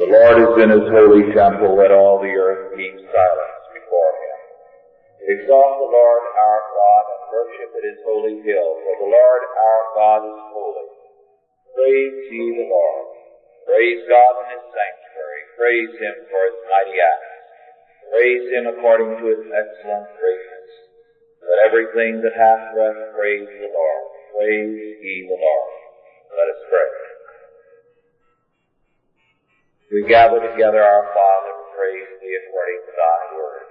The Lord is in his holy temple, let all the earth keep silence before him. Exalt the Lord our God and worship at his holy hill, for the Lord our God is holy. Praise ye the Lord. Praise God in his sanctuary. Praise him for his mighty acts. Praise him according to his excellent greatness. Let everything that hath breath praise the Lord. Praise ye the Lord. Let us pray. We gather together, our Father, to praise thee according to thy word,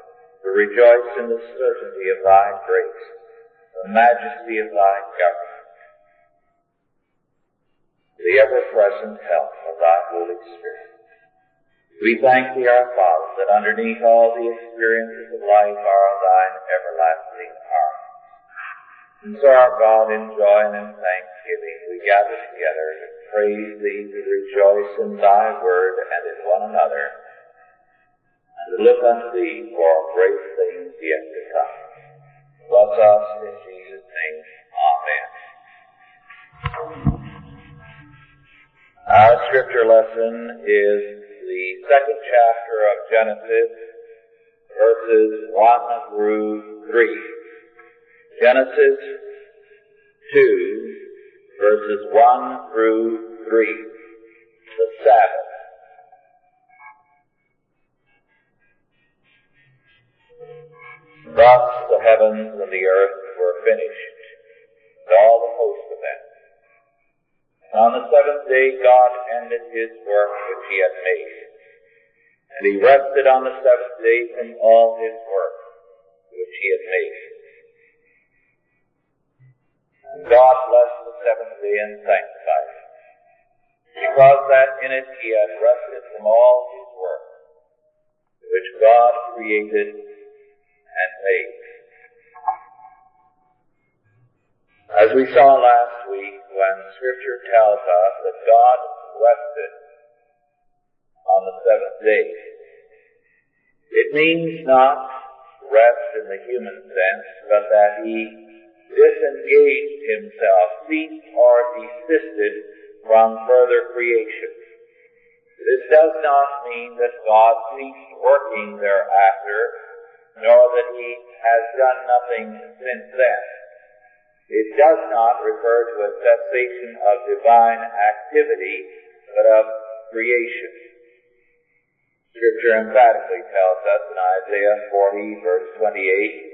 to rejoice in the certainty of thy grace, the majesty of thy government, the ever-present help of thy Holy Spirit. We thank thee, our Father, that underneath all the experiences of life are thine everlasting arms. And so, our God, in joy and in thanksgiving, we gather together to praise thee, to rejoice in thy word and in one another, and to look unto thee for great things yet to come. Bless us in Jesus' name. Amen. Our scripture lesson is the second chapter of Genesis, verses 1 through 3. Genesis 2, verses 1 through 3. The Sabbath. Thus the heavens and the earth were finished, and all the host of them. And on the seventh day God ended his work which he had made. And he rested on the seventh day from all his work which he had made. God blessed the seventh day and sanctified it, because that in it he had rested from all his work which God created and made. As we saw last week when scripture tells us that God rested on the seventh day, it means not rest in the human sense, but that he disengaged himself, ceased or desisted from further creation. This does not mean that God ceased working thereafter, nor that he has done nothing since then. It does not refer to a cessation of divine activity, but of creation. Scripture emphatically tells us in Isaiah 40 verse 28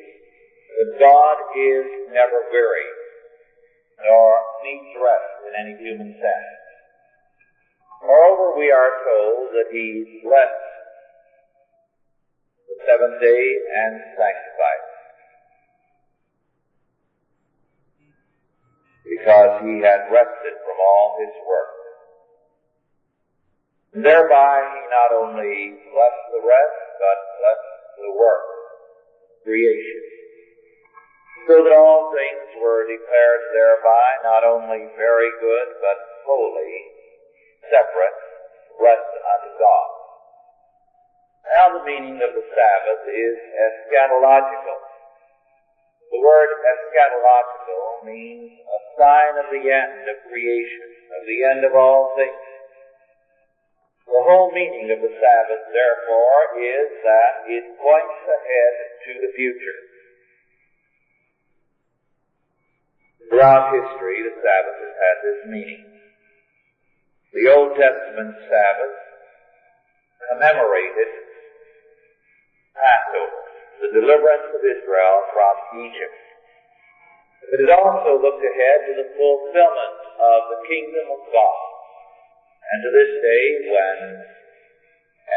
that God is never weary, nor needs rest in any human sense. Moreover, we are told that He blessed the seventh day and sanctified it. Because He had rested from all His work. And thereby He not only blessed the rest, but blessed the work, creation. So that all things were declared thereby not only very good, but holy, separate, blessed unto God. Now the meaning of the Sabbath is eschatological. The word eschatological means a sign of the end of creation, of the end of all things. The whole meaning of the Sabbath, therefore, is that it points ahead to the future. Throughout history, the Sabbath has had this meaning. The Old Testament Sabbath commemorated Passover, the deliverance of Israel from Egypt. But it also looked ahead to the fulfillment of the kingdom of God. And to this day, when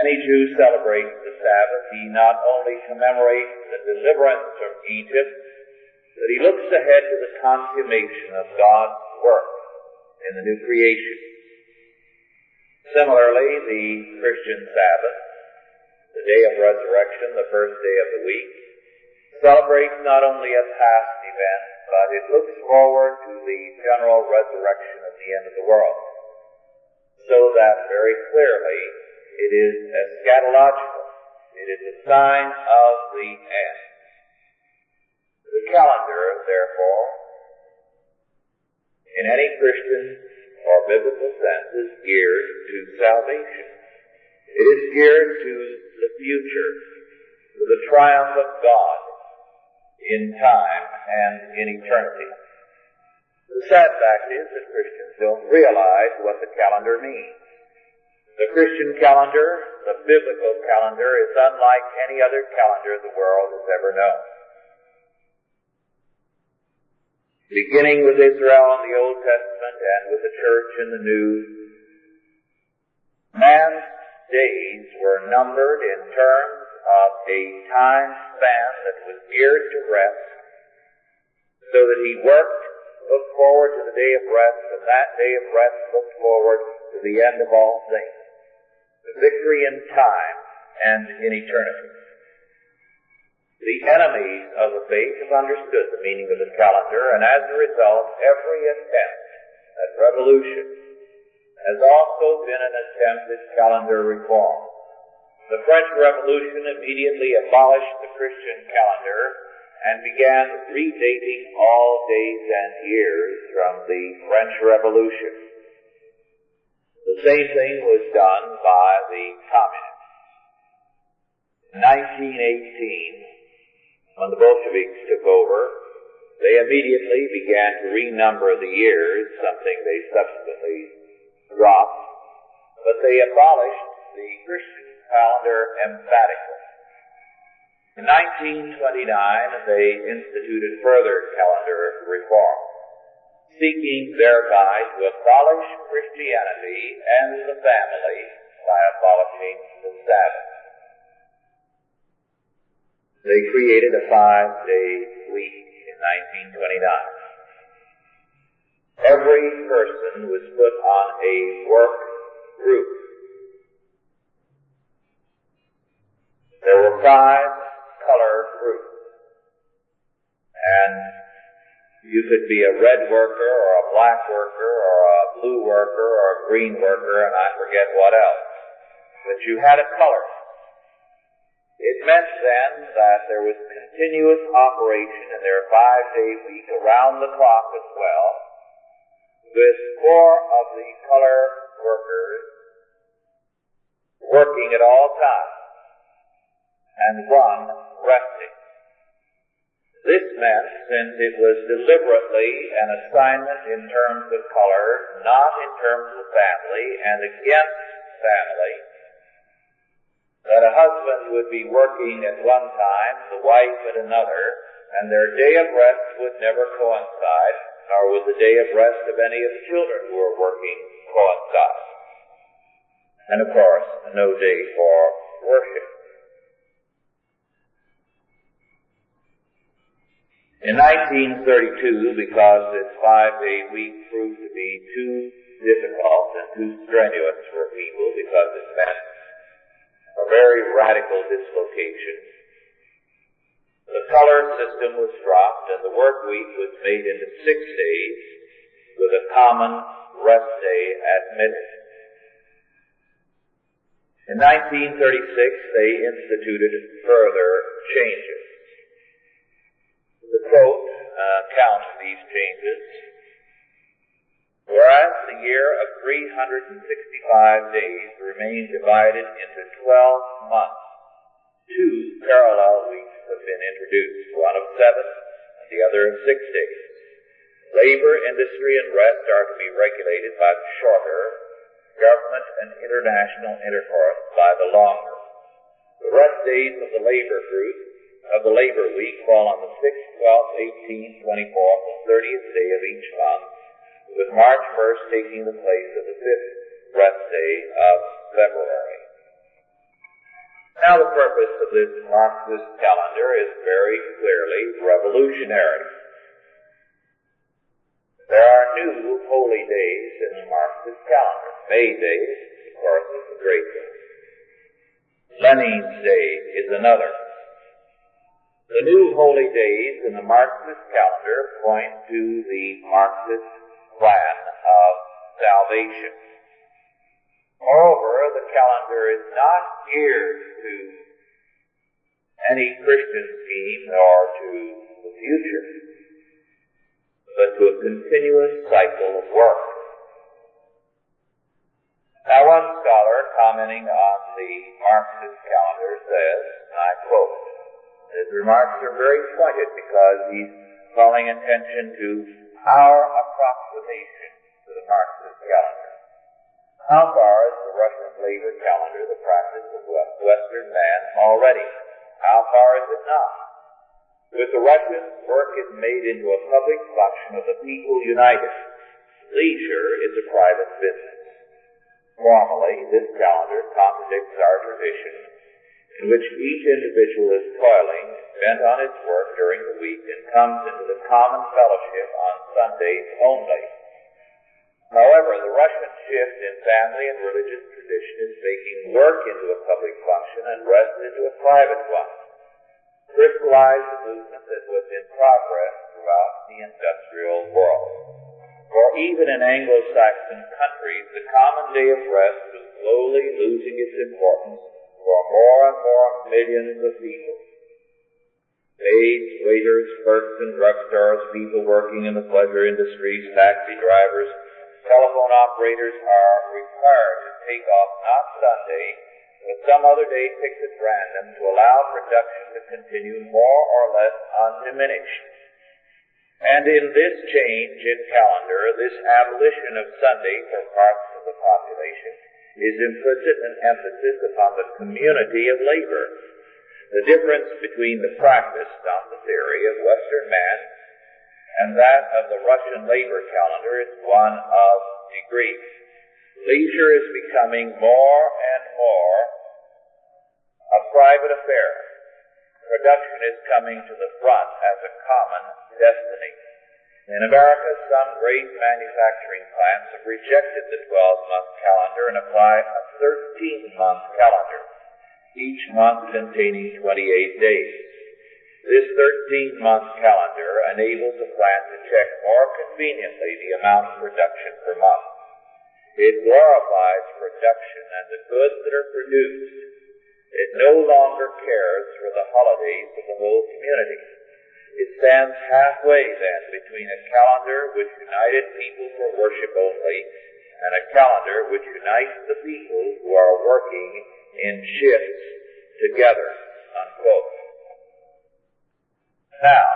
any Jew celebrates the Sabbath, he not only commemorates the deliverance from Egypt, but he looks ahead to the consummation of God's work in the new creation. Similarly, the Christian Sabbath, the day of resurrection, the first day of the week, celebrates not only a past event, but it looks forward to the general resurrection at the end of the world. So that very clearly it is eschatological. It is a sign of the end. The calendar, therefore, in any Christian or biblical sense, is geared to salvation. It is geared to the future, to the triumph of God in time and in eternity. The sad fact is that Christians don't realize what the calendar means. The Christian calendar, the biblical calendar, is unlike any other calendar the world has ever known. Beginning with Israel in the Old Testament and with the church in the New, man's days were numbered in terms of a time span that was geared to rest so that he worked, looked forward to the day of rest, and that day of rest looked forward to the end of all things. The victory in time and in eternity. The enemies of the faith have understood the meaning of the calendar, and as a result, every attempt at revolution has also been an attempt at calendar reform. The French Revolution immediately abolished the Christian calendar and began redating all days and years from the French Revolution. The same thing was done by the communists. In 1918, when the Bolsheviks took over, they immediately began to renumber the years, something they subsequently dropped, but they abolished the Christian calendar emphatically. In 1929, they instituted further calendar reform, seeking thereby to abolish Christianity and the family by abolishing the Sabbath. They created a five-day week in 1929. Every person was put on a work group. There were five color groups. And you could be a red worker or a black worker or a blue worker or a green worker and I forget what else. But you had a color. It meant then that there was continuous operation in their five day week around the clock as well, with four of the color workers working at all times and one resting. This meant, since it was deliberately an assignment in terms of color, not in terms of family, and against family, that a husband would be working at one time, the wife at another, and their day of rest would never coincide, nor would the day of rest of any of the children who were working coincide. And of course, no day for worship. In 1932, because this five-day week proved to be too difficult and too strenuous for people because it meant a very radical dislocation, the color system was dropped and the work week was made into six days with a common rest day admitted. In 1936, they instituted further changes. The quote uh, count these changes. Whereas the year of 365 days remained divided into 12 months, two parallel weeks have been introduced, one of seven and the other of six days. Labor, industry, and rest are to be regulated by the shorter, government and international intercourse by the longer. The rest days of the labor group of the labor week fall on the 6th, 12th, 18th, 24th, and 30th day of each month, with March 1st taking the place of the 5th rest day of February. Now the purpose of this Marxist calendar is very clearly revolutionary. There are new holy days in the Marxist calendar. May Day, of course, is the great day. Lenin's Day is another. The new holy days in the Marxist calendar point to the Marxist plan of salvation. Moreover, the calendar is not geared to any Christian scheme or to the future, but to a continuous cycle of work. Now one scholar commenting on the Marxist calendar says, and I quote, his remarks are very pointed because he's calling attention to our approximation to the Marxist calendar. How far is the Russian labor calendar the practice of Western man already? How far is it not? With the Russians, work is made into a public function of the people united. Leisure is a private business. Formally, this calendar contradicts our tradition in which each individual is toiling, bent on his work during the week, and comes into the common fellowship on Sundays only. However, the Russian shift in family and religious tradition is making work into a public function and rest into a private one. Crystallized the movement that was in progress throughout the industrial world. For even in Anglo-Saxon countries, the common day of rest was slowly losing its importance for more and more millions of people. Maids, waiters, clerks in drugstores, people working in the pleasure industries, taxi drivers, telephone operators are required to take off not Sunday, but some other day picked at random to allow production to continue more or less undiminished. And in this change in calendar, this abolition of Sunday for parts of the population is implicit an emphasis upon the community of labor. The difference between the practice on the theory of Western man and that of the Russian labor calendar is one of degree. Leisure is becoming more and more a private affair. Production is coming to the front as a common destiny. In America, some great manufacturing plants have rejected the 12-month calendar and apply a 13-month calendar, each month containing 28 days. This 13-month calendar enables a plant to check more conveniently the amount of production per month. It glorifies production and the goods that are produced. It no longer cares for the holidays of the whole community. It stands halfway then between a calendar which united people for worship only and a calendar which unites the people who are working in shifts together. Unquote. Now,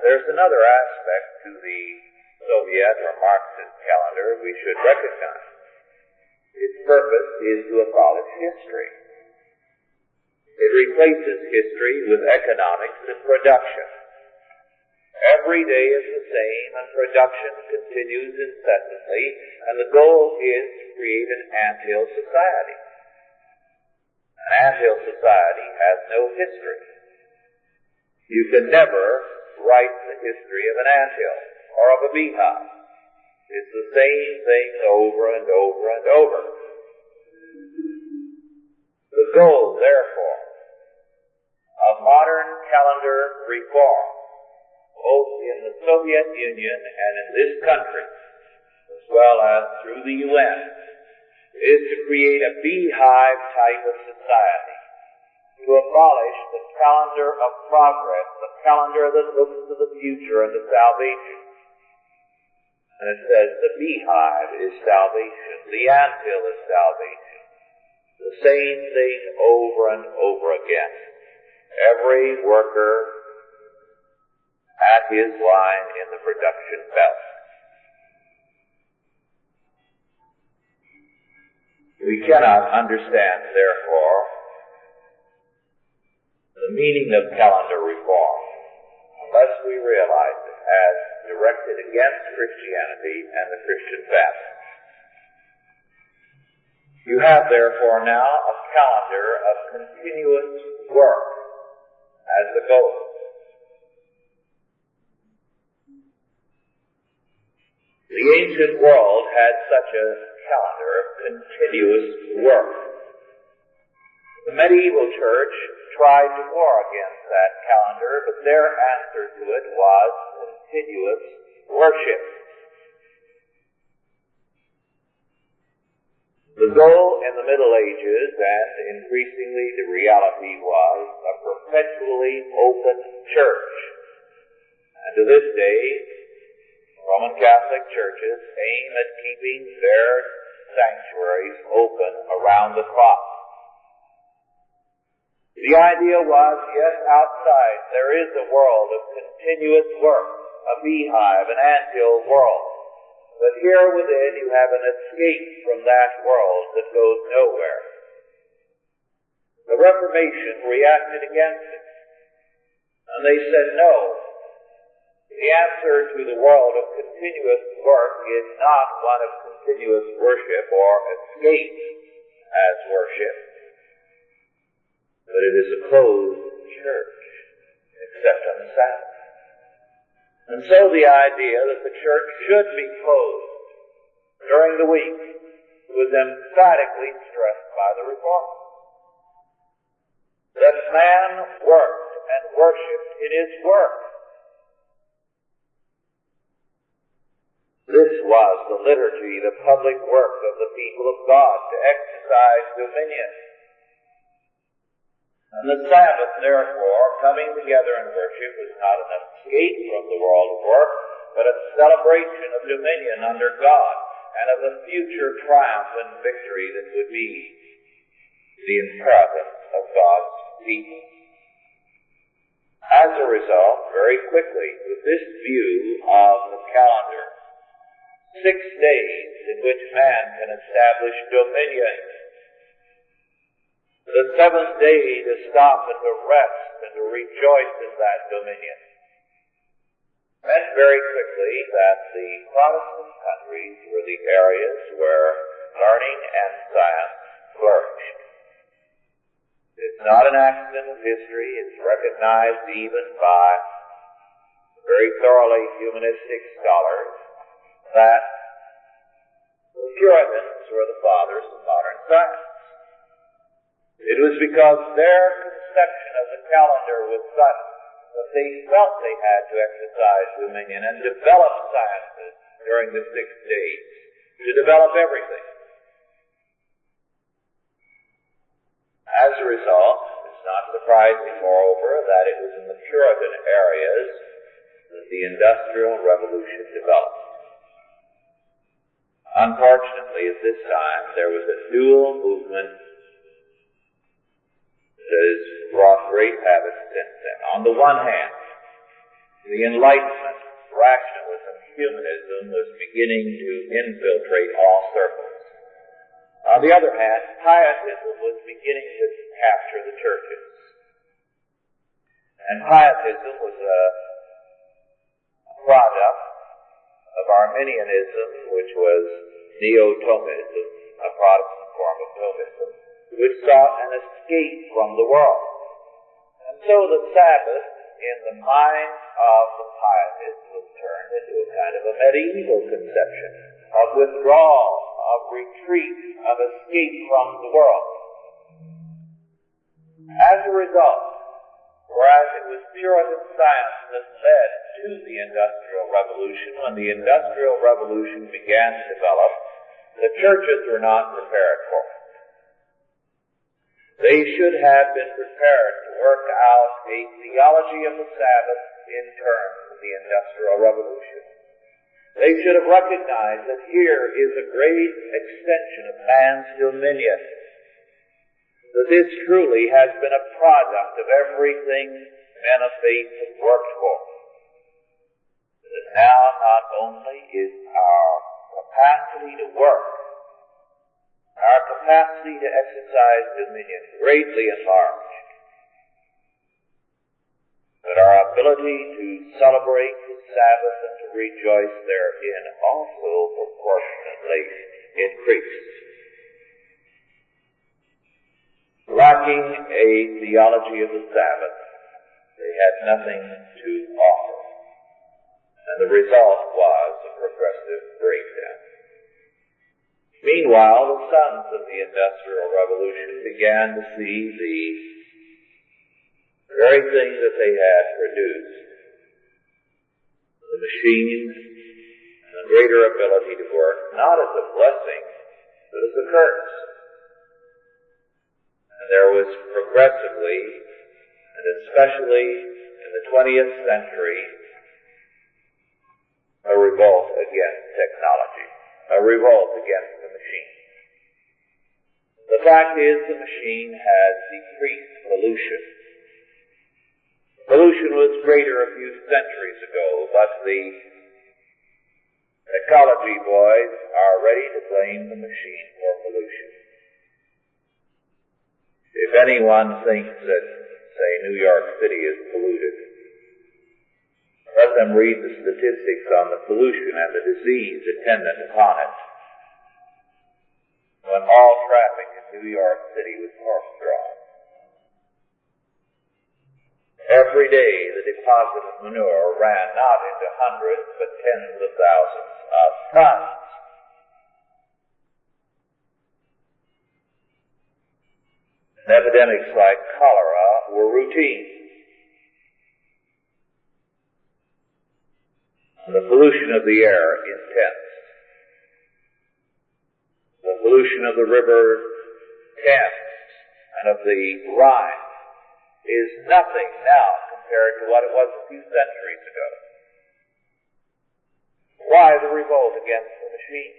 there's another aspect to the Soviet or Marxist calendar we should recognize. Its purpose is to abolish history. It replaces history with economics and production. Every day is the same and production continues incessantly and the goal is to create an anthill society. An anthill society has no history. You can never write the history of an anthill or of a beehive. It's the same thing over and over and over. The goal, therefore, of modern calendar reform, both in the Soviet Union and in this country, as well as through the UN, is to create a beehive type of society, to abolish the calendar of progress, the calendar that looks to the future and to salvation. And it says the beehive is salvation, the anthill is salvation. The same thing over and over again. Every worker at his line in the production belt. We cannot understand, therefore, the meaning of calendar reform unless we realize it as directed against Christianity and the Christian family. You have therefore now a calendar of continuous work as the goal. The ancient world had such a calendar of continuous work. The medieval church tried to war against that calendar, but their answer to it was continuous worship. The goal in the Middle Ages, and increasingly the reality was, a perpetually open church. And to this day, Roman Catholic churches aim at keeping their sanctuaries open around the clock. The idea was, yes, outside there is a world of continuous work, a beehive, an anthill world. But here within you have an escape from that world that goes nowhere. The Reformation reacted against it. And they said, no, answer to the world of continuous work is not one of continuous worship or escape as worship, but it is a closed church, except on the Sabbath. And so the idea that the church should be closed during the week was emphatically stressed by the reformers. That man worked and worshipped in his work. This was the liturgy, the public work of the people of God to exercise dominion. And the Sabbath, therefore, coming together in worship was not an escape from the world of work, but a celebration of dominion under God and of the future triumph and victory that would be the inheritance of God's people. As a result, very quickly, with this view of the calendar, six days in which man can establish dominion. The seventh day to stop and to rest and to rejoice in that dominion. Meant very quickly that the Protestant countries were the areas where learning and science flourished. It's not an accident of history. It's recognized even by very thoroughly humanistic scholars that the Puritans were the fathers of modern science. It was because their conception of the calendar was such that they felt they had to exercise dominion and develop sciences during the six days, to develop everything. As a result, it's not surprising, moreover, that it was in the Puritan areas that the Industrial Revolution developed. Unfortunately, at this time, there was a dual movement that has brought great havoc since then. On the one hand, the Enlightenment, rationalism, humanism was beginning to infiltrate all circles. On the other hand, pietism was beginning to capture the churches. And pietism was a product of Arminianism, which was neo-Thomism, a Protestant form of Thomism, which sought an escape from the world. And so the Sabbath, in the mind of the pietists, was turned into a kind of a medieval conception of withdrawal, of retreat, of escape from the world. As a result, whereas it was Puritan science that led to the Industrial Revolution, when the Industrial Revolution began to develop, the churches were not prepared for it. They should have been prepared to work out a theology of the Sabbath in terms of the Industrial Revolution. They should have recognized that here is a great extension of man's dominion. That this truly has been a product of everything men of faith have worked for. That now not only is our capacity to work, our capacity to exercise dominion greatly enlarged, but our ability to celebrate the Sabbath and to rejoice therein also proportionately increased. Lacking a theology of the Sabbath, they had nothing to offer. And the result was a progressive breakdown. Meanwhile, the sons of the Industrial Revolution began to see the very thing that they had produced, the machines and the greater ability to work, not as a blessing, but as a curse. There was progressively, and especially in the 20th century, a revolt against technology, a revolt against the machine. The fact is the machine has decreased pollution. Pollution was greater a few centuries ago, but the ecology boys are ready to blame the machine for pollution. If anyone thinks that, say, New York City is polluted, let them read the statistics on the pollution and the disease attendant upon it. When all traffic in New York City was horse-drawn. Every day the deposit of manure ran not into hundreds but tens of thousands of tons. And epidemics like cholera were routine. The pollution of the air intense. The pollution of the river Thames and of the Rhine is nothing now compared to what it was a few centuries ago. Why the revolt against the machine?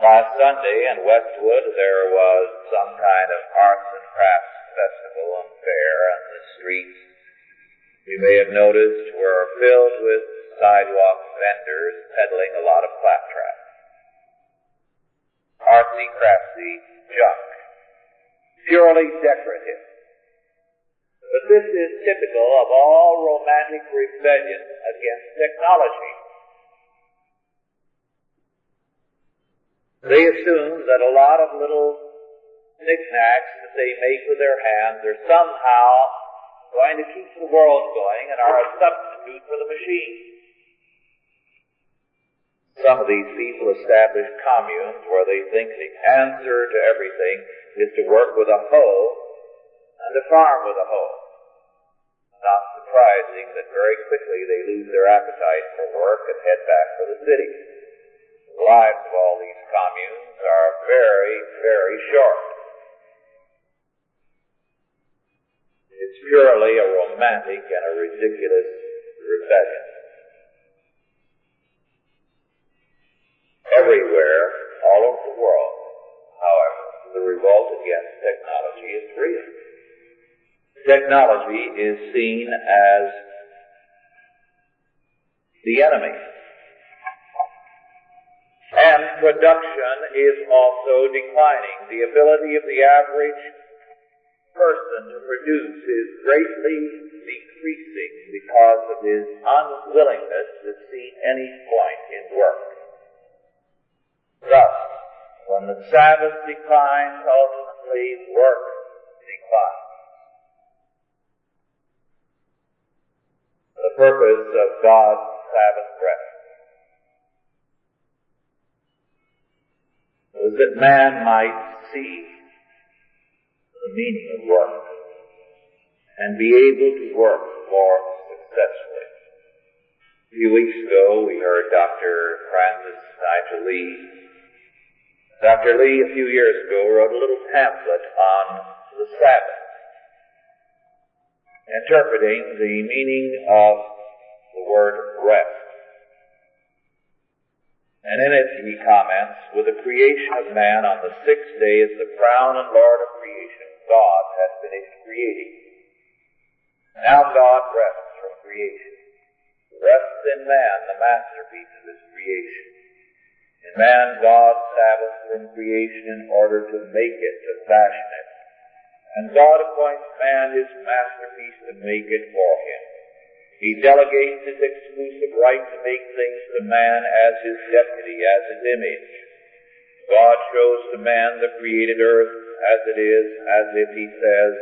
Last Sunday in Westwood there was some kind of arts and crafts festival and fair and the streets you may have noticed were filled with sidewalk vendors peddling a lot of claptrap. Artsy craftsy junk. Purely decorative. But this is typical of all romantic rebellion against technology. They assume that a lot of little knickknacks that they make with their hands are somehow going to keep the world going and are a substitute for the machine. Some of these people establish communes where they think the answer to everything is to work with a hoe and to farm with a hoe. Not surprising that very quickly they lose their appetite for work and head back for the city. Lives of all these communes are very, very short. It's purely a romantic and a ridiculous rebellion. Everywhere, all over the world, however, the revolt against technology is real. Technology is seen as the enemy. And production is also declining. The ability of the average person to produce is greatly decreasing because of his unwillingness to see any point in work. Thus, when the Sabbath declines, ultimately work declines. The purpose of God's Sabbath rest was that man might see the meaning of work and be able to work more successfully. A few weeks ago we heard Dr. Francis Nigel Lee. Dr. Lee a few years ago wrote a little pamphlet on the Sabbath, interpreting the meaning of the word rest. And in it he comments, with the creation of man on the sixth day as the crown and Lord of creation, God has finished creating. Now God rests from creation. Rests in man, the masterpiece of his creation. In man, God sabbaths from creation in order to make it, to fashion it. And God appoints man his masterpiece to make it for him. He delegates his exclusive right to make things to man as his deputy, as his image. God shows to man the created earth as it is, as if he says,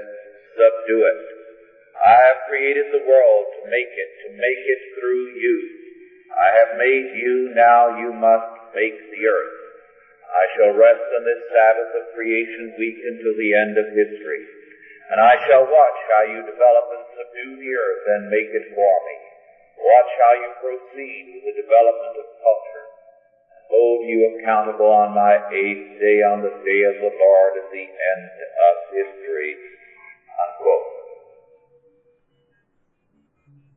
subdue it. I have created the world to make it, to make it through you. I have made you, now you must make the earth. I shall rest on this Sabbath of creation week until the end of history. And I shall watch how you develop subdue the earth and make it me. Watch how you proceed with the development of culture. And hold you accountable on my eighth day on the day of the Lord at the end of history. Unquote.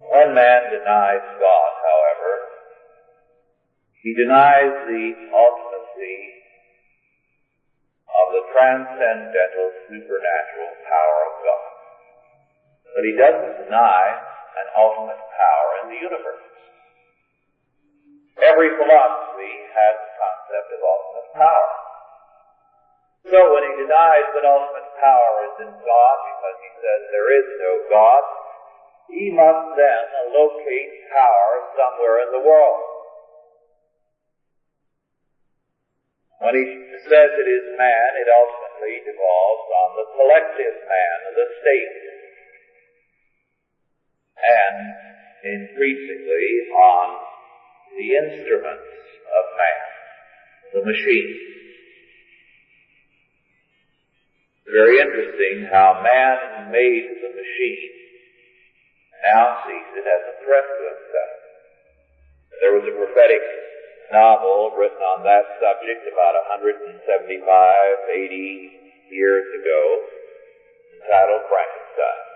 When man denies God, however, he denies the ultimacy of the transcendental supernatural power of God. But he doesn't deny an ultimate power in the universe. Every philosophy has the concept of ultimate power. So when he denies that ultimate power is in God because he says there is no God, he must then locate power somewhere in the world. When he says it is man, it ultimately devolves on the collective man, the state, and increasingly on the instruments of man, the machine. Very interesting how man made the machine now sees it as a threat to himself. There was a prophetic novel written on that subject about 175, 80 years ago entitled Frankenstein.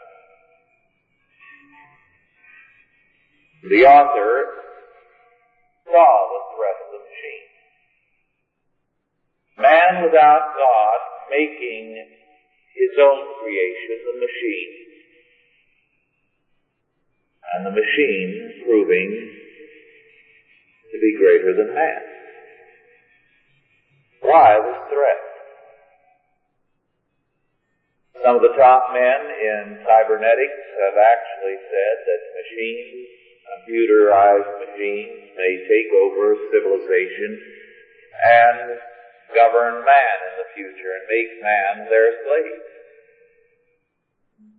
The author saw the threat of the machine. Man without God making his own creation, the machine, and the machine proving to be greater than man. Why this threat? Some of the top men in cybernetics have actually said that machines, computerized machines, may take over civilization and govern man in the future and make man their slave.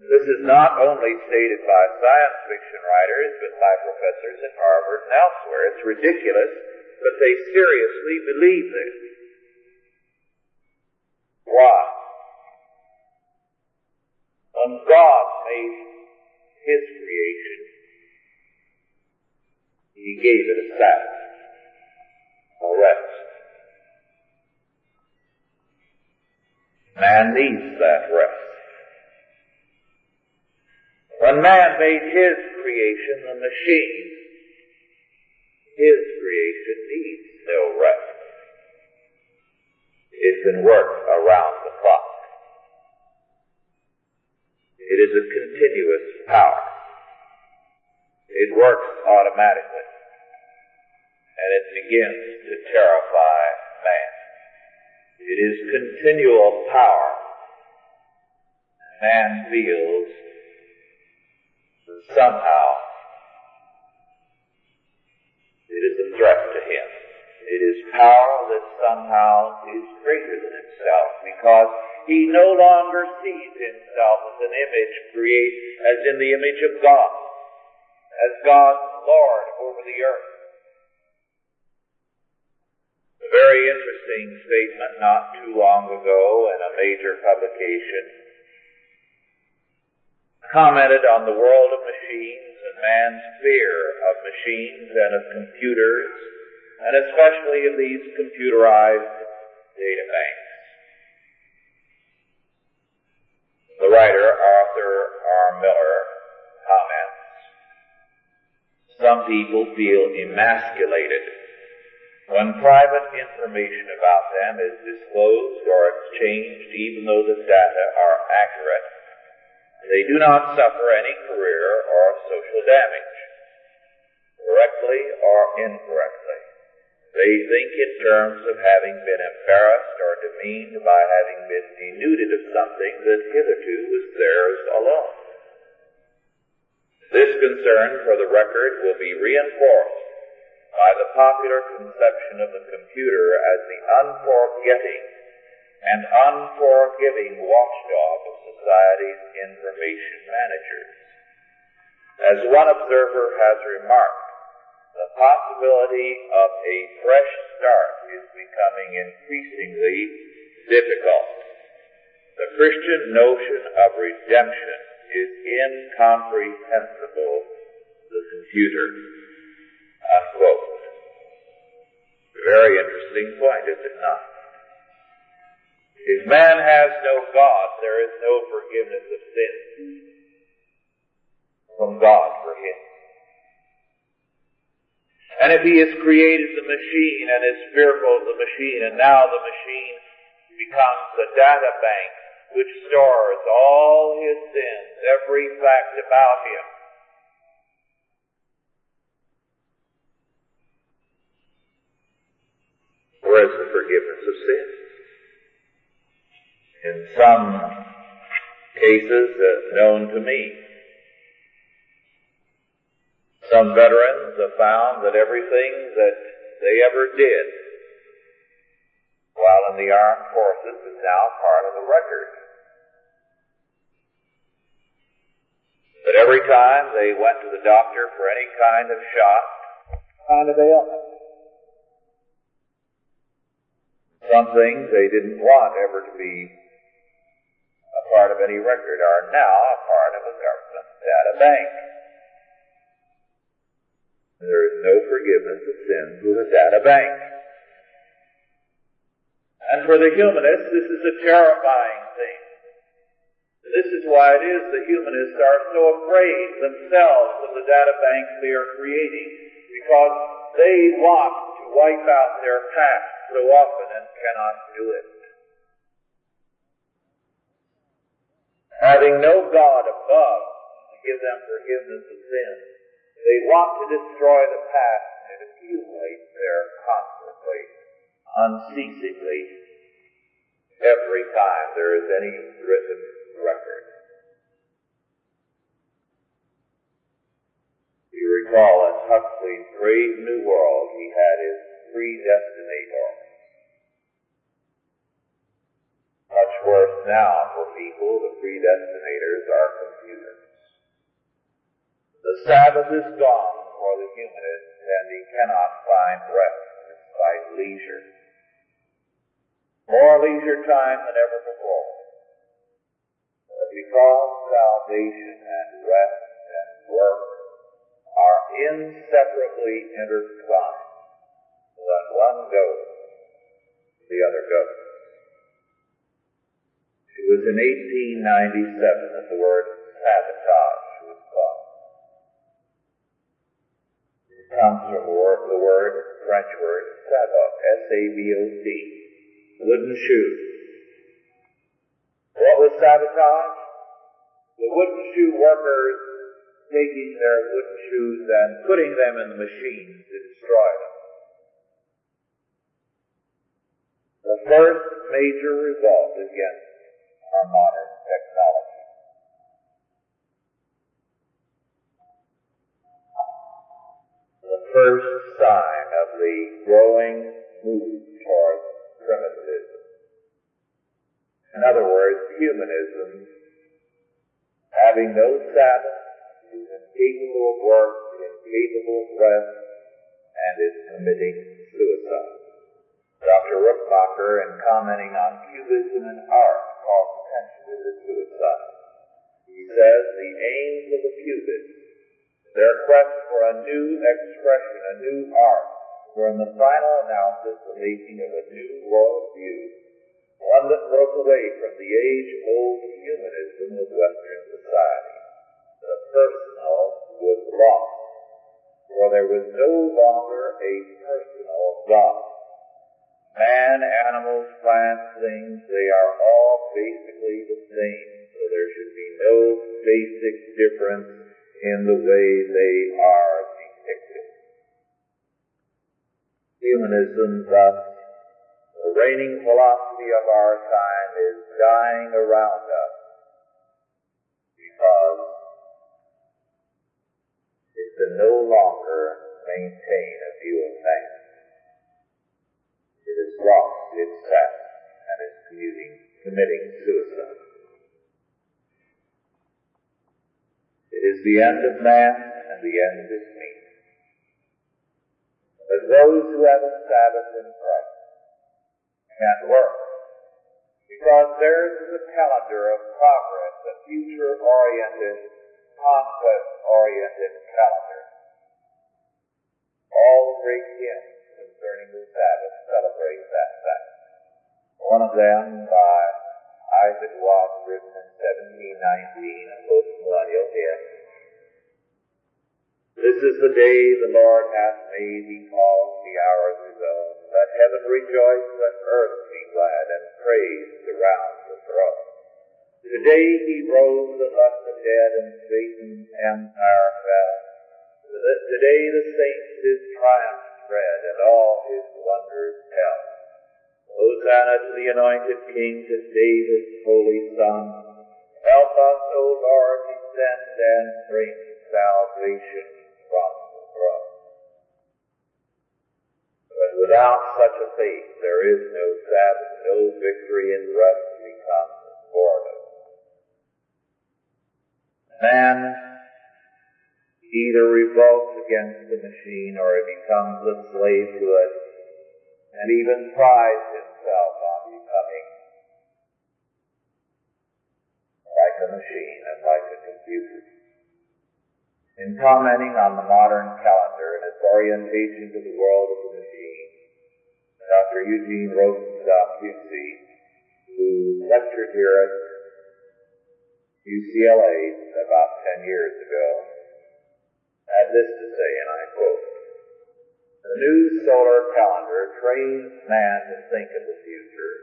This is not only stated by science fiction writers, but by professors at Harvard and elsewhere. It's ridiculous, but they seriously believe this. Why? When God made His creation, He gave it a Sabbath, a rest. Man needs that rest. When man made his creation, the machine, his creation needs no rest. It can work around the clock. It is a continuous power. It works automatically. And it begins to terrify man. It is continual power. Man feels somehow it is a threat to him. It is power that somehow is greater than himself because he no longer sees himself as an image created as in the image of God, as God's Lord over the earth. Very interesting statement not too long ago in a major publication commented on the world of machines and man's fear of machines and of computers, and especially of these computerized data banks. The writer, Arthur R. Miller, comments, some people feel emasculated when private information about them is disclosed or exchanged even though the data are accurate they do not suffer any career or social damage, correctly or incorrectly. They think in terms of having been embarrassed or demeaned by having been denuded of something that hitherto was theirs alone. This concern for the record will be reinforced by the popular conception of the computer as the unforgetting and unforgiving watchdog of society's information managers. As one observer has remarked, the possibility of a fresh start is becoming increasingly difficult. The Christian notion of redemption is incomprehensible to the computer. Unquote. Very interesting point, is it not? If man has no God, there is no forgiveness of sin from God for him. And if he has created the machine and is fearful of the machine, and now the machine becomes a data bank which stores all his sins, every fact about him. Where's the forgiveness of sin? In some cases uh, known to me, some veterans have found that everything that they ever did while in the armed forces is now part of the record. That every time they went to the doctor for any kind of shot, kind of ailment, some things they didn't want ever to be a part of any record are now a part of a government data bank. There is no forgiveness of sins with a data bank. And for the humanists, this is a terrifying thing. This is why it is the humanists are so afraid themselves of the data banks they are creating, because they want to wipe out their past so often and cannot do it. Having no God above to give them forgiveness of sin, they want to destroy the past and it accumulates there constantly, unceasingly, every time there is any written record. You recall in Huxley's Brave New World, he had his predestinator. Much worse now for people, the predestinators are computers. The Sabbath is gone for the humanist and he cannot find rest despite leisure. More leisure time than ever before. But because salvation and rest and work are inseparably intertwined, when one goes, the other goes. It was in 1897 that the word sabotage was coined. It comes from the word, the word French word sabot, S-A-B-O-T, wooden shoe. What was sabotage? The wooden shoe workers taking their wooden shoes and putting them in the machines to destroy them. First major revolt against our modern technology. The first sign of the growing move towards primitivism. In other words, humanism, having no Sabbath, is incapable of work, incapable of rest, and is committing suicide. Dr. Rookmaaker, in commenting on cubism and art, calls attention to this suicide. He says the aims of the cubists, their quest for a new expression, a new art, were in the final analysis the making of a new world view, one that broke away from the age-old humanism of Western society. The personal was lost, for there was no longer a personal God. Man, animals, plants, things, they are all basically the same. So there should be no basic difference in the way they are depicted. Humanism, thus, the reigning philosophy of our time, is dying around us because it can no longer maintain a view of man. Has lost its Sabbath and is committing suicide. It is the end of man and the end is me. But those who have a Sabbath in Christ can work because theirs is a calendar of progress, a future-oriented, conquest-oriented calendar. All great hymns concerning the Sabbath celebrate that fact. One of them by Isaac Watts, written in 1719, a post-millennial hymn. This is the day the Lord hath made, he calls the hours his own. Let heaven rejoice, let earth be glad, and praise surround the throne. Today he rose and left the dead, and Satan's empire fell. Today the saints his triumph and all his wonders tell. Hosanna to the anointed King, to David's holy Son. Help us, O Lord, descend and bring salvation from the throne. But without such a faith, there is no Sabbath, no victory, and rest becomes boredom. Man either revolts against the machine or he becomes a slave to it and even prides himself on becoming like a machine and like a computer. In commenting on the modern calendar and its orientation to the world of the machine, Dr. Eugene Rosenstock, Huessy, who lectured here at UCLA about 10 years ago, this to say, and I quote, The new solar calendar trains man to think of the future,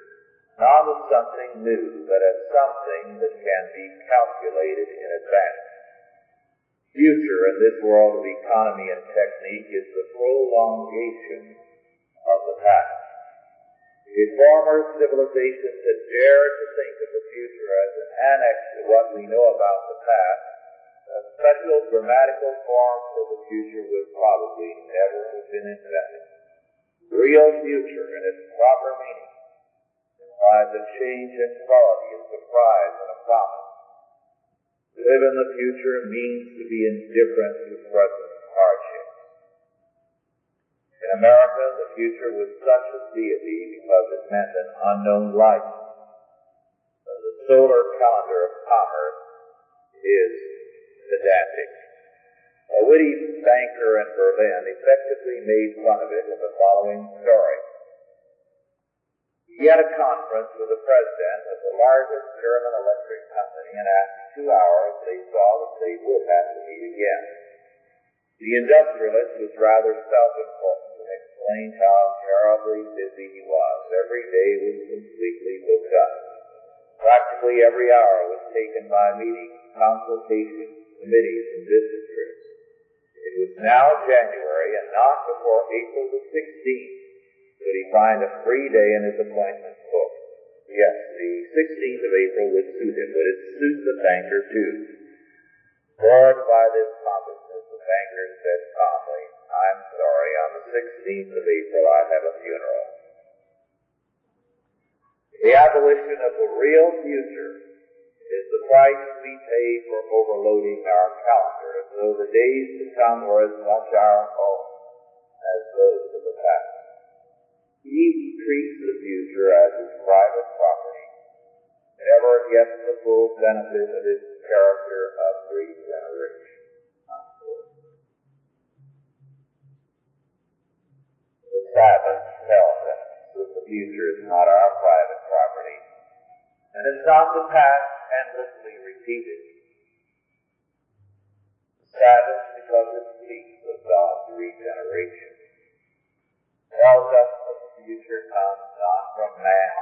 not as something new, but as something that can be calculated in advance. Future in this world of economy and technique is the prolongation of the past. If former civilizations had dared to think of the future as an annex to what we know about the past, a special grammatical form for the future would probably never have been invented. The real future in its proper meaning implies a change in quality, a surprise, and a promise. To live in the future means to be indifferent to present hardships. In America, the future was such a deity because it meant an unknown life. But the solar calendar of commerce is pedantic. A witty banker in Berlin effectively made fun of it in the following story. He had a conference with the president of the largest German electric company, and after two hours they saw that they would have to meet again. The industrialist was rather self-important and explained how terribly busy he was. Every day was completely booked up. Practically every hour was taken by meetings, consultations, committees, and business. It was now January, and not before April the 16th could he find a free day in his appointment book. Yes, the 16th of April would suit him, but it suits the banker too. Bored by this pompousness, the banker said calmly, I'm sorry, on the 16th of April I have a funeral. The abolition of the real future is the price we pay for overloading our calendar as though the days to come were as much our own as those of the past. He who treats the future as his private property never gets the full benefit of its character of regeneration. The Sabbath tells us that the future is not our private property, and it's not the past endlessly repeated. The Sabbath, because it speaks of God's regeneration, tells us that the future comes not from man,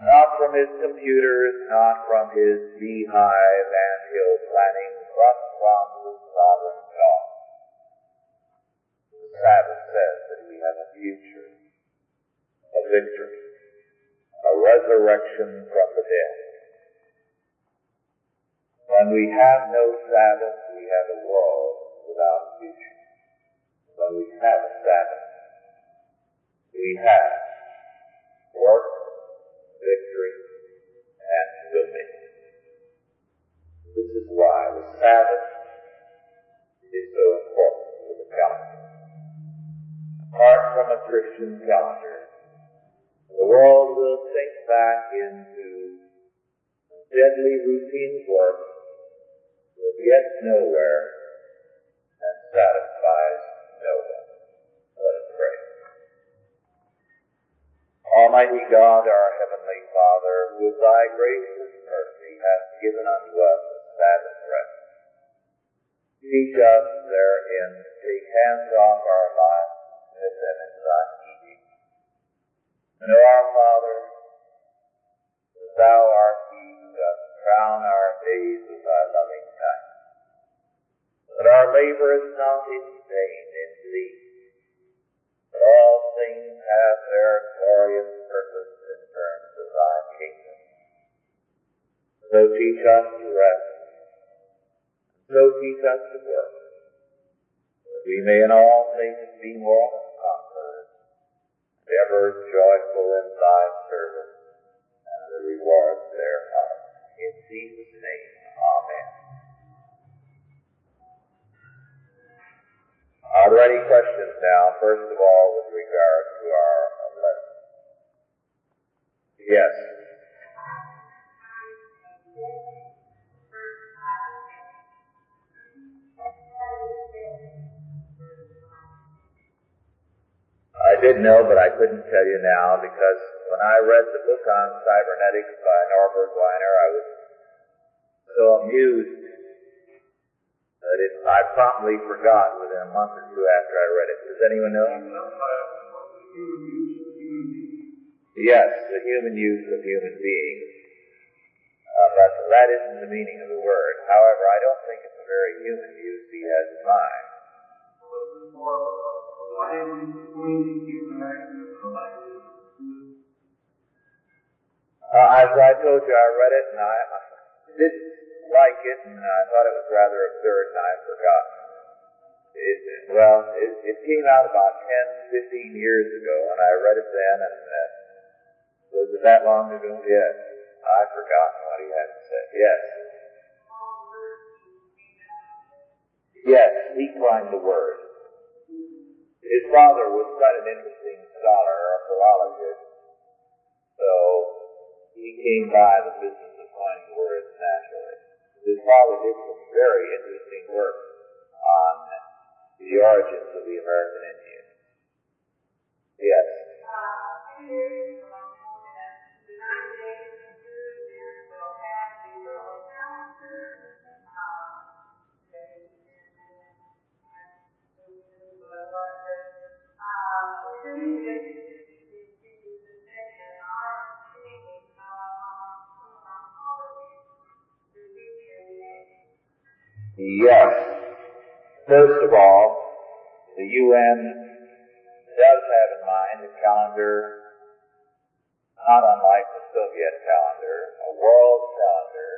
not from his computers, not from his beehive and hill planning, but from the sovereign God. The Sabbath says that we have a future, a victory, a resurrection from the dead. When we have no Sabbath, we have a world without future. When we have a Sabbath, we have work, victory, and dominion. This is why the Sabbath is so important to the calendar. Apart from a Christian calendar, the world will sink back into deadly routine work nowhere and satisfies no one. Let us pray. Almighty God, our Heavenly Father, who with thy gracious mercy hast given unto us a Sabbath rest, teach us therein to take hands off our that labor is not in vain in Thee, but all things have their glorious purpose in terms of Thy kingdom. So teach us to rest, so teach us to work, that we may in all things be more than conquerors, ever joyful in Thy first of all, with regard to our lesson? Yes. I did know, but I couldn't tell you now because when I read the book on cybernetics by Norbert Wiener, I was so amused that it, I promptly forgot within a month or two after I read it. Does anyone know? Yes, the human use of human beings. Uh, but that isn't the meaning of the word. However, I don't think it's a very human use he has in mind. Uh, as I told you, I read it and I, I didn't like it and I thought it was rather absurd and I forgot. It, well, it, it came out about 10, 15 years ago and I read it then and uh, was it that long ago? Yes. I've forgotten what he had to say. Yes. Yes, he climbed the word. His father was quite an interesting scholar, a philologist, so he came by the business of coining words naturally. His father did some very interesting work on the origins of the American Indians. Yes. Yes. First of all, the UN does have in mind a calendar not unlike the Soviet calendar, a world calendar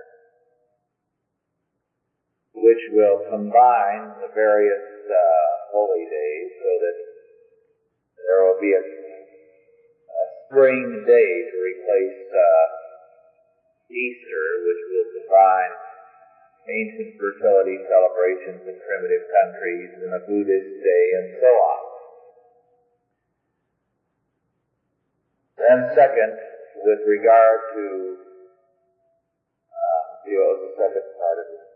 which will combine the various uh, holy days so that there will be a, a spring day to replace uh, Easter, which will combine ancient fertility celebrations in primitive countries and a Buddhist day and so on. Then second, with regard to, uh, the second part of it.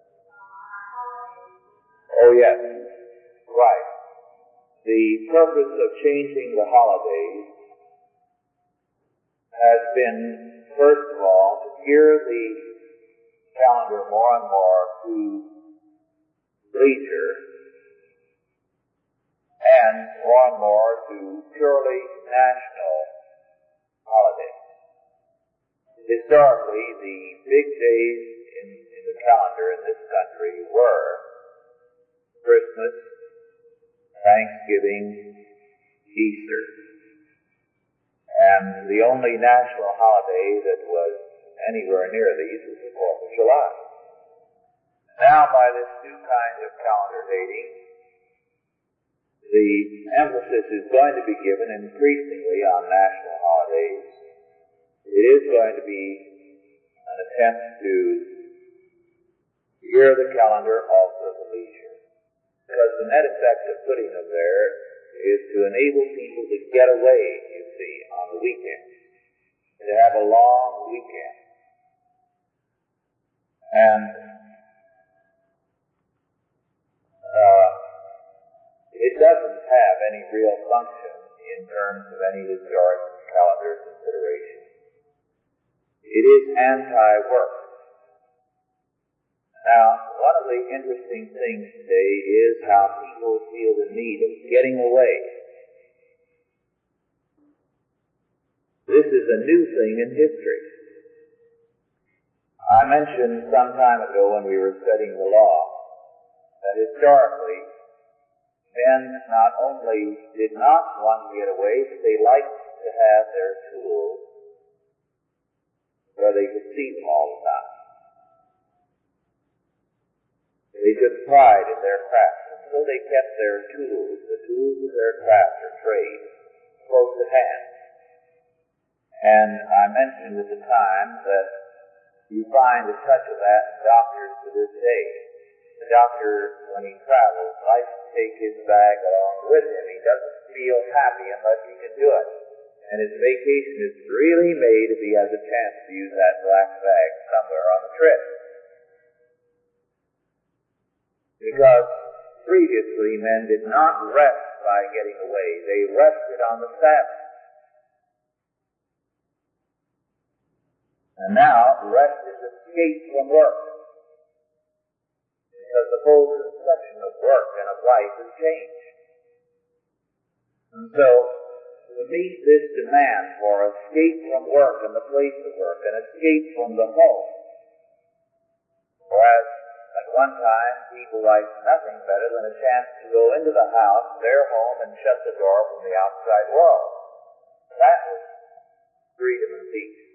Oh yes, right. The purpose of changing the holidays has been, first of all, to gear the calendar more and more to leisure and more and more to purely national holidays. Historically, the big days in, in the calendar in this country were Christmas, Thanksgiving, Easter. And the only national holiday that was anywhere near these was the 4th of July. Now, by this new kind of calendar dating, the emphasis is going to be given increasingly on national holidays. It is going to be an attempt to gear the calendar also to leisure. Because the net effect of putting them there is to enable people to get away, you see, on the weekend. To have a long weekend. And uh, it doesn't have any real function in terms of any historic calendar consideration. It is anti-work. Now, one of the interesting things today is how people feel the need of getting away. This is a new thing in history. I mentioned some time ago when we were studying the law that historically men not only did not want to get away, but they liked to have their tools where they could see them all the time. They took pride in their craft, and so they kept their tools, the tools of their craft or trade, close at hand. And I mentioned at the time that you find a touch of that in doctors to this day. The doctor, when he travels, likes to take his bag along with him. He doesn't feel happy unless he can do it. And his vacation is really made if he has a chance to use that black bag somewhere on the trip. Because previously men did not rest by getting away. They rested on the Sabbath. And now, rest is escape from work. Because the whole conception of work and of life has changed. And so, to meet this demand for escape from work and the place of work and escape from the home, whereas at one time people liked nothing better than a chance to go into the house, their home, and shut the door from the outside world. That was freedom and peace.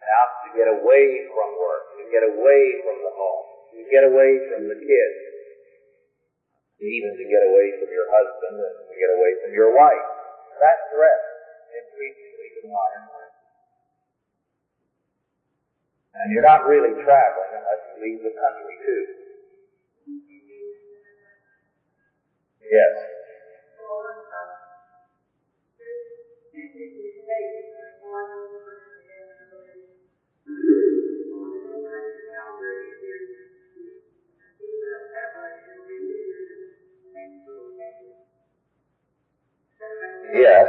Now to get away from work, to get away from the home, to get away from the kids, even to get away from your husband and to get away from your wife. That's rest increasingly to modern life. And you're not really traveling unless you leave the country too. Yes. Yes.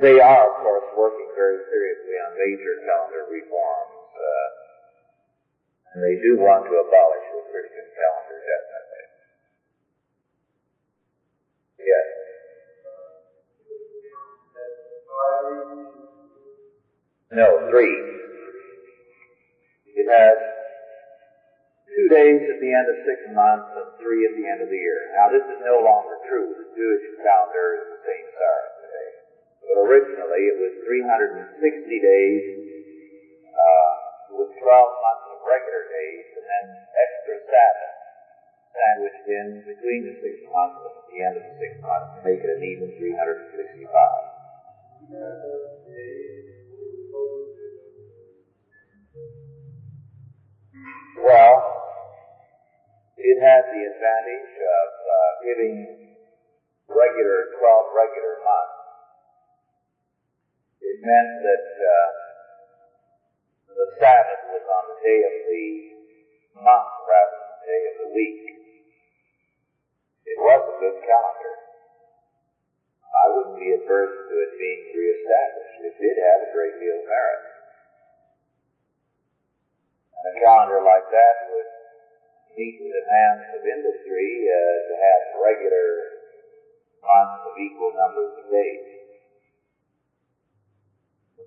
They are, of course, working very seriously on major calendar reforms. Uh, and they do want to abolish the Christian calendar, definitely. Yes. No, three. It has two days at the end of six months and three at the end of the year. Now this is no longer true. The Jewish calendar is the same start today. But originally it was 360 days, uh, with 12 months of regular days and then extra Sabbath sandwiched in between the six months and the end of the six months to make it an even 365. Well, it had the advantage of uh, giving regular 12 regular months. It meant that uh, the Sabbath was on the day of the month rather than the day of the week. It was a good calendar. I wouldn't be adverse to it being reestablished. It did have a great deal of merit. And a calendar like that would meet the demands of industry uh, to have regular months of equal numbers of days.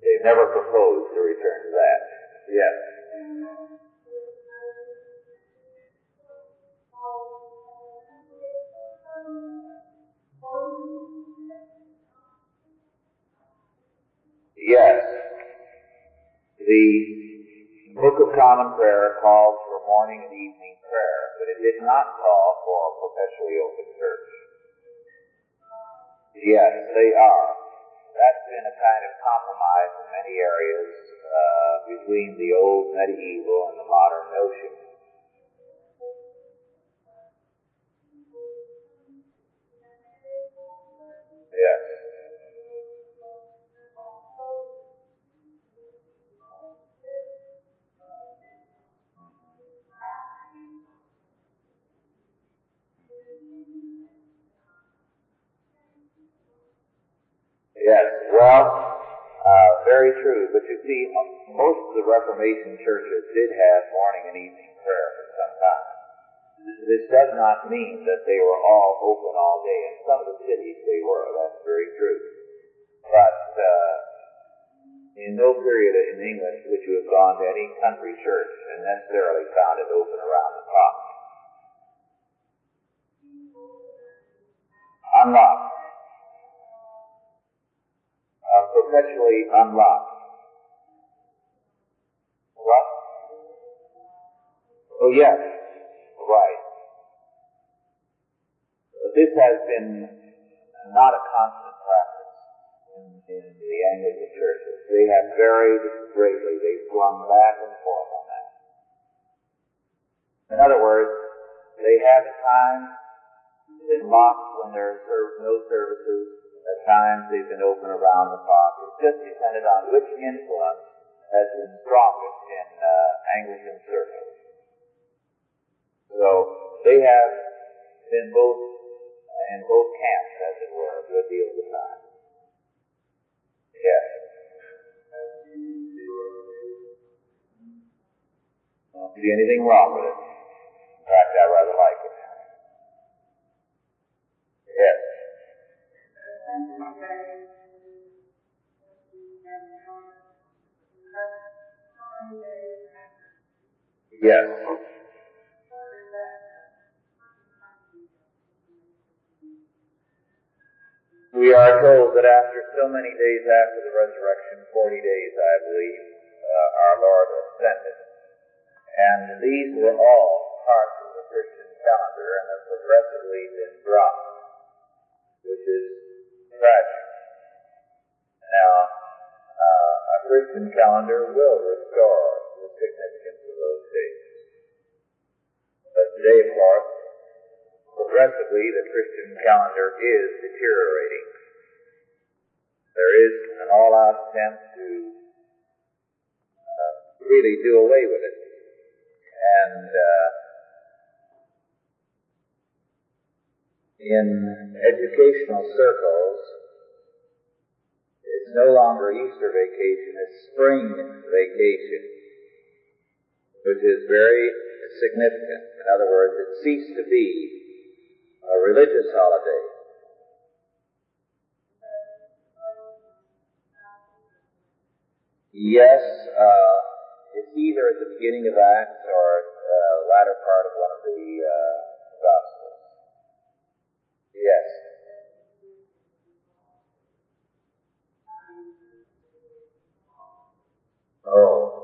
They've never proposed to return to that. Yes. Yes. The Book of Common Prayer calls for morning and evening prayer, but it did not call for a perpetually open church. Yes, they are. That's been a kind of compromise in many areas uh, between the old medieval and the modern notion. Yes. Very true. But you see, most of the Reformation churches did have morning and evening prayer for some time. This does not mean that they were all open all day. In some of the cities they were, that's very true. But uh, in no period in England would you have gone to any country church and necessarily found it open around the clock. Unlocked. Perpetually unlocked. What? Oh yes, right. This has been not a constant practice in, in the Anglican churches. They have varied greatly. They've flung back and forth on that. In other words, they have at times been locked when there are no services. At times they've been open around the clock. It's just depended on which influence has been strongest in uh, Anglican circles. So they have been both in both camps, as it were, a good deal of the time. Yes. Don't see anything wrong with it. In fact, I rather like it. Yes. Yes. We are told that after so many days after the resurrection, 40 days, I believe, uh, our Lord ascended. And these were all parts of the Christian calendar and have progressively been dropped, which is tragic. Now, uh, a Christian calendar will restore the significance of those days. But today, of course, progressively the Christian calendar is deteriorating. There is an all-out attempt to uh, really do away with it. And uh, in educational circles, it's no longer Easter vacation, it's spring vacation, which is very significant. In other words, it ceased to be a religious holiday. Yes, uh, it's either at the beginning of Acts or uh, latter part of one of the uh. Yes. Oh.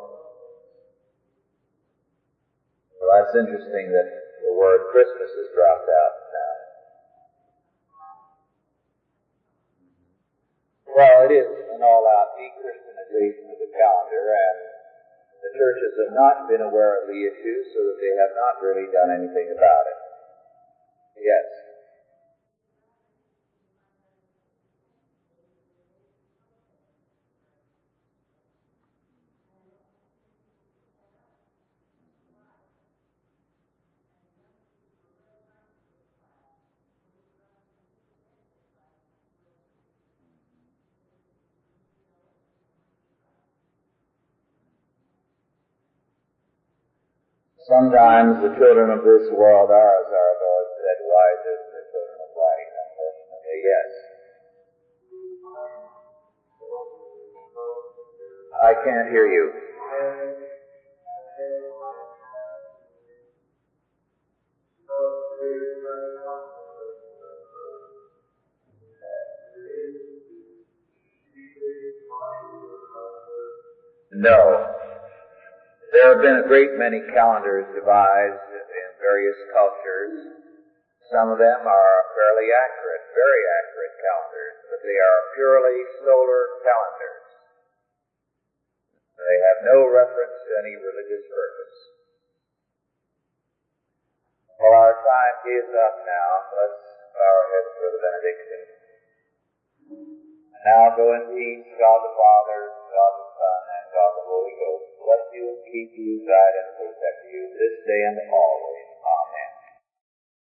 Well, that's interesting that the word Christmas has dropped out now. Well, it is an all-out de-Christianization of the calendar, and the churches have not been aware of the issue, so that they have not really done anything about it. Yes. Sometimes the children of this world are, as our Lord said, wiser than the children of light. Unfortunately, yes. I can't hear you. No. There have been a great many calendars devised in various cultures. Some of them are fairly accurate, very accurate calendars, but they are purely solar calendars. They have no reference to any religious purpose. Well, our time is up now. Let's bow our heads for the benediction. And now go in peace, God the Father, God the Son, and God the Holy Ghost bless you and keep you, guide and protect you this day and always.